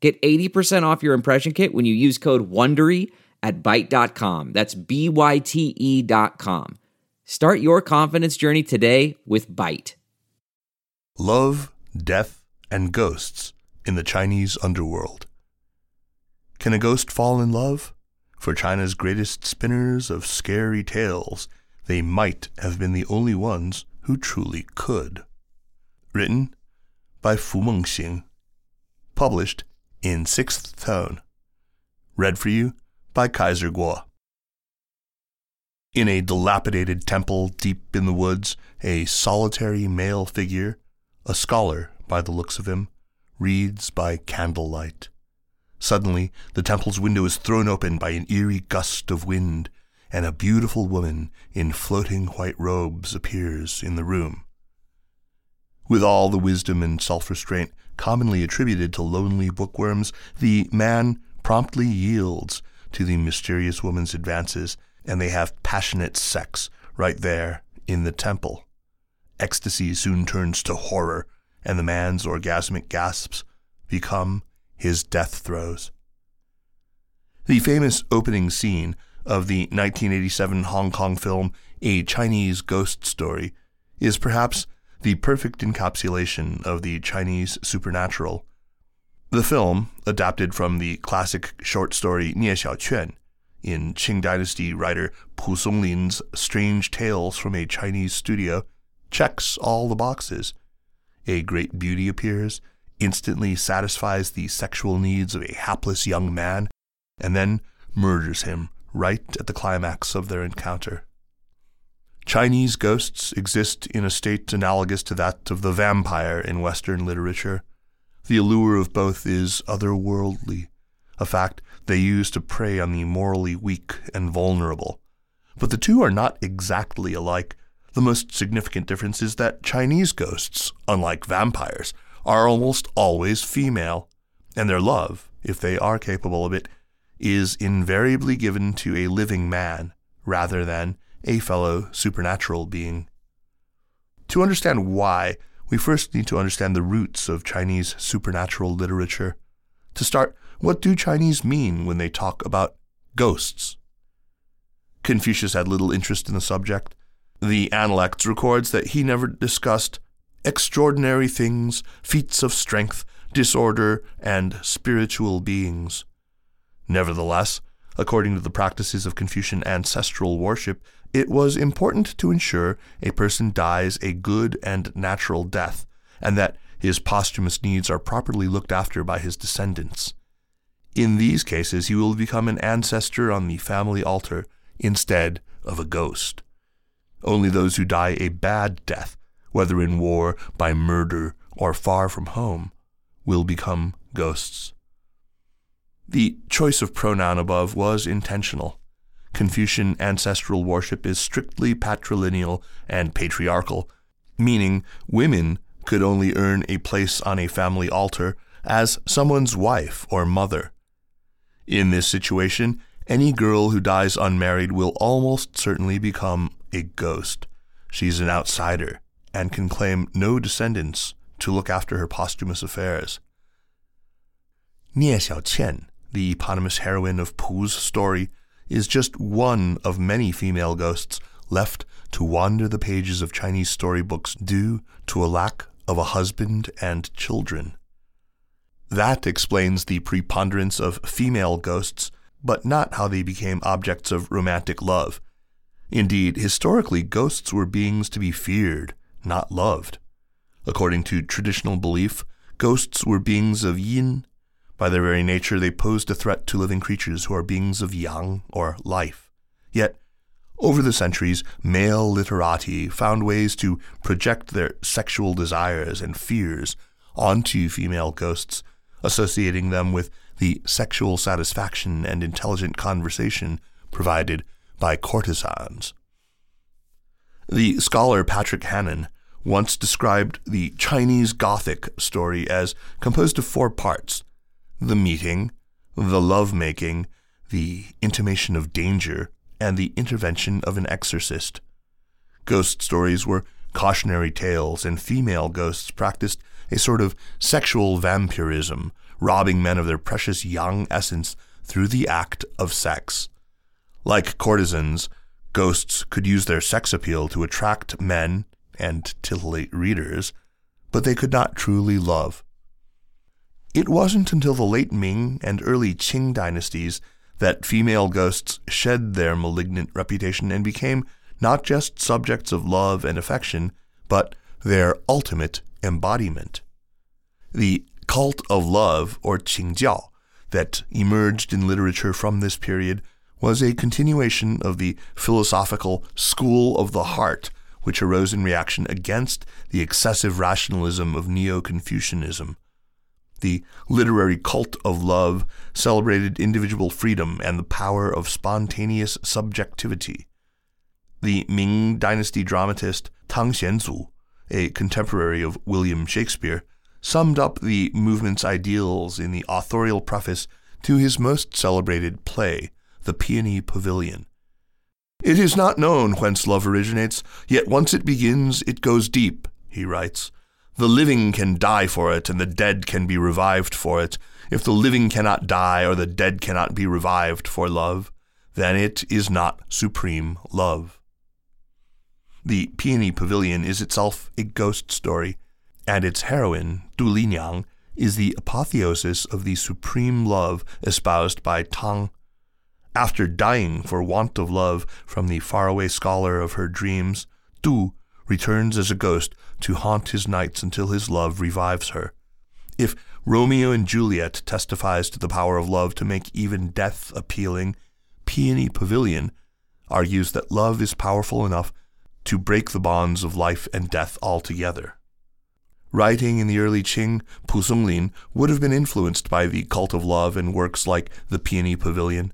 Get 80% off your impression kit when you use code WONDERY at Byte.com. That's B-Y-T-E dot com. Start your confidence journey today with Byte. Love, Death, and Ghosts in the Chinese Underworld. Can a ghost fall in love? For China's greatest spinners of scary tales, they might have been the only ones who truly could. Written by Fu Mengxing. Published in sixth tone. Read for you by Kaiser Kuo. In a dilapidated temple deep in the woods, a solitary male figure, a scholar by the looks of him, reads by candlelight. Suddenly, the temple's window is thrown open by an eerie gust of wind, and a beautiful woman in floating white robes appears in the room. With all the wisdom and self restraint commonly attributed to lonely bookworms, the man promptly yields to the mysterious woman's advances, and they have passionate sex right there in the temple. Ecstasy soon turns to horror, and the man's orgasmic gasps become his death throes. The famous opening scene of the 1987 Hong Kong film A Chinese Ghost Story is perhaps the perfect encapsulation of the Chinese supernatural the film, adapted from the classic short story Nie Xiaoqian, in Qing Dynasty writer Pu Songling's Strange Tales from a Chinese Studio, checks all the boxes. A great beauty appears, instantly satisfies the sexual needs of a hapless young man, and then murders him right at the climax of their encounter. Chinese ghosts exist in a state analogous to that of the vampire in Western literature. The allure of both is otherworldly, a fact they use to prey on the morally weak and vulnerable. But the two are not exactly alike. The most significant difference is that Chinese ghosts, unlike vampires, are almost always female, and their love, if they are capable of it, is invariably given to a living man rather than a fellow supernatural being. To understand why we first need to understand the roots of Chinese supernatural literature. To start, what do Chinese mean when they talk about ghosts? Confucius had little interest in the subject. The Analects records that he never discussed extraordinary things, feats of strength, disorder, and spiritual beings. Nevertheless, according to the practices of Confucian ancestral worship, it was important to ensure a person dies a good and natural death, and that his posthumous needs are properly looked after by his descendants. In these cases, he will become an ancestor on the family altar instead of a ghost. Only those who die a bad death, whether in war, by murder, or far from home, will become ghosts. The choice of pronoun above was intentional. Confucian ancestral worship is strictly patrilineal and patriarchal, meaning women could only earn a place on a family altar as someone's wife or mother. In this situation, any girl who dies unmarried will almost certainly become a ghost. She's an outsider and can claim no descendants to look after her posthumous affairs. Nie Xiaoqian, the eponymous heroine of Pu's story, is just one of many female ghosts left to wander the pages of Chinese storybooks due to a lack of a husband and children. That explains the preponderance of female ghosts, but not how they became objects of romantic love. Indeed, historically, ghosts were beings to be feared, not loved. According to traditional belief, ghosts were beings of yin by their very nature, they posed a threat to living creatures who are beings of yang, or life. Yet, over the centuries, male literati found ways to project their sexual desires and fears onto female ghosts, associating them with the sexual satisfaction and intelligent conversation provided by courtesans. The scholar Patrick Hanan once described the Chinese Gothic story as composed of four parts the meeting, the love making, the intimation of danger, and the intervention of an exorcist. Ghost stories were cautionary tales, and female ghosts practiced a sort of sexual vampirism, robbing men of their precious young essence through the act of sex. Like courtesans, ghosts could use their sex appeal to attract men and titillate readers, but they could not truly love. It wasn't until the late Ming and early Qing dynasties that female ghosts shed their malignant reputation and became not just subjects of love and affection, but their ultimate embodiment. The cult of love, or Qingjiao, that emerged in literature from this period was a continuation of the philosophical school of the heart, which arose in reaction against the excessive rationalism of Neo Confucianism. The literary cult of love celebrated individual freedom and the power of spontaneous subjectivity. The Ming Dynasty dramatist Tang Xianzu, a contemporary of William Shakespeare, summed up the movement's ideals in the authorial preface to his most celebrated play, The Peony Pavilion. It is not known whence love originates, yet once it begins, it goes deep, he writes. The living can die for it, and the dead can be revived for it. If the living cannot die, or the dead cannot be revived for love, then it is not supreme love. The Peony Pavilion is itself a ghost story, and its heroine, Du Liniang, is the apotheosis of the supreme love espoused by Tang. After dying for want of love from the faraway scholar of her dreams, Du returns as a ghost to haunt his nights until his love revives her. If Romeo and Juliet testifies to the power of love to make even death appealing, Peony Pavilion argues that love is powerful enough to break the bonds of life and death altogether. Writing in the early Qing, Pu Songling would have been influenced by the cult of love in works like The Peony Pavilion.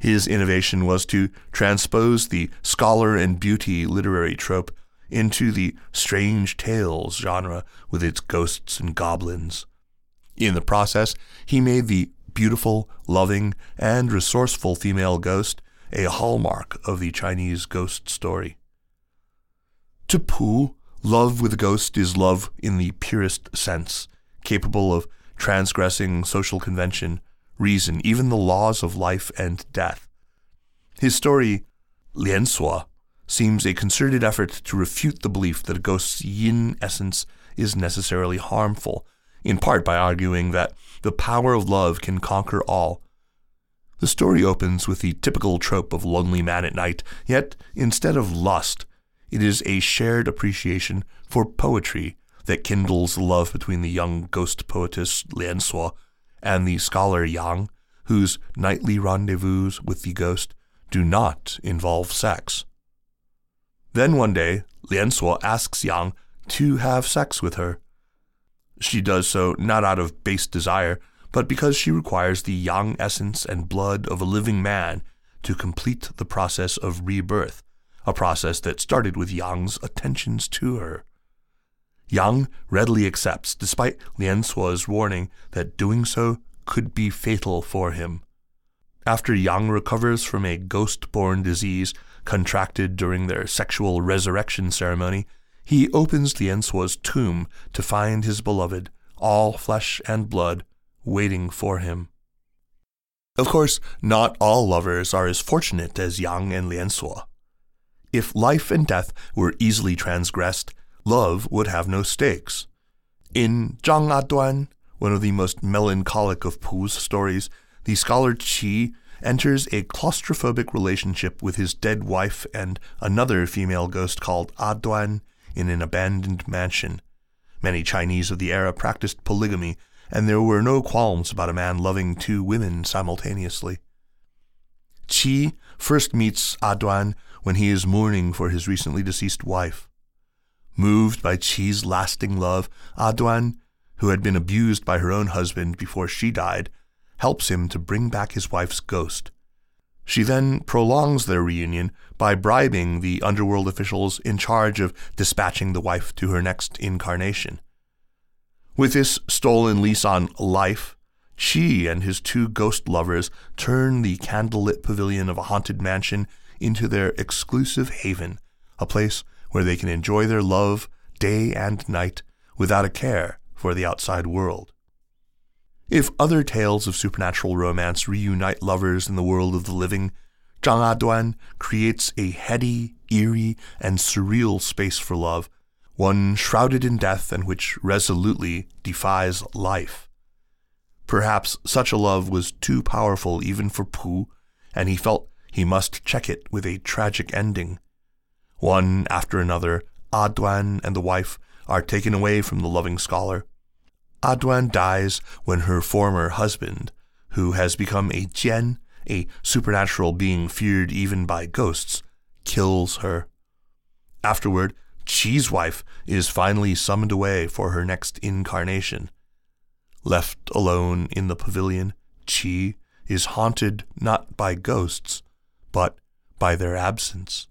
His innovation was to transpose the scholar and beauty literary trope into the strange tales genre with its ghosts and goblins. In the process, he made the beautiful, loving, and resourceful female ghost a hallmark of the Chinese ghost story. To Pu, love with a ghost is love in the purest sense, capable of transgressing social convention, reason, even the laws of life and death. His story, Lian Suo, seems a concerted effort to refute the belief that a ghost's yin essence is necessarily harmful, in part by arguing that the power of love can conquer all. The story opens with the typical trope of lonely man at night, yet instead of lust, it is a shared appreciation for poetry that kindles love between the young ghost poetess Lian Suo and the scholar Yang, whose nightly rendezvous with the ghost do not involve sex. Then one day, Lian Suo asks Yang to have sex with her. She does so not out of base desire, but because she requires the yang essence and blood of a living man to complete the process of rebirth, a process that started with Yang's attentions to her. Yang readily accepts, despite Lian Suo's warning that doing so could be fatal for him. After Yang recovers from a ghost born disease contracted during their sexual resurrection ceremony, he opens Lian Suo's tomb to find his beloved, all flesh and blood, waiting for him. Of course, not all lovers are as fortunate as Yang and Lian If life and death were easily transgressed, love would have no stakes. In Zhang Aduan, one of the most melancholic of Pu's stories, the scholar Qi enters a claustrophobic relationship with his dead wife and another female ghost called Aduan in an abandoned mansion. Many Chinese of the era practiced polygamy, and there were no qualms about a man loving two women simultaneously. Qi first meets Aduan when he is mourning for his recently deceased wife. Moved by Qi's lasting love, Aduan, who had been abused by her own husband before she died, helps him to bring back his wife's ghost. She then prolongs their reunion by bribing the underworld officials in charge of dispatching the wife to her next incarnation. With this stolen lease on life, Qi and his two ghost lovers turn the candlelit pavilion of a haunted mansion into their exclusive haven, a place where they can enjoy their love day and night without a care for the outside world. If other tales of supernatural romance reunite lovers in the world of the living, Zhang Aduan creates a heady, eerie, and surreal space for love, one shrouded in death and which resolutely defies life. Perhaps such a love was too powerful even for Pu, and he felt he must check it with a tragic ending. One after another, Aduan and the wife are taken away from the loving scholar. Aduan dies when her former husband, who has become a Jian, a supernatural being feared even by ghosts, kills her. Afterward, Qi's wife is finally summoned away for her next incarnation. Left alone in the pavilion, Qi is haunted not by ghosts, but by their absence.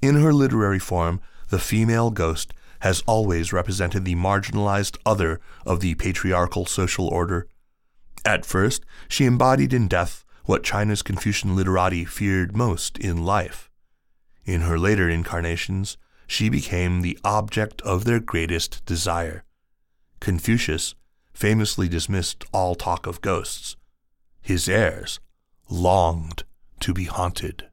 In her literary form, the female ghost has always represented the marginalized other of the patriarchal social order. At first, she embodied in death what China's Confucian literati feared most in life. In her later incarnations, she became the object of their greatest desire. Confucius famously dismissed all talk of ghosts. His heirs longed to be haunted.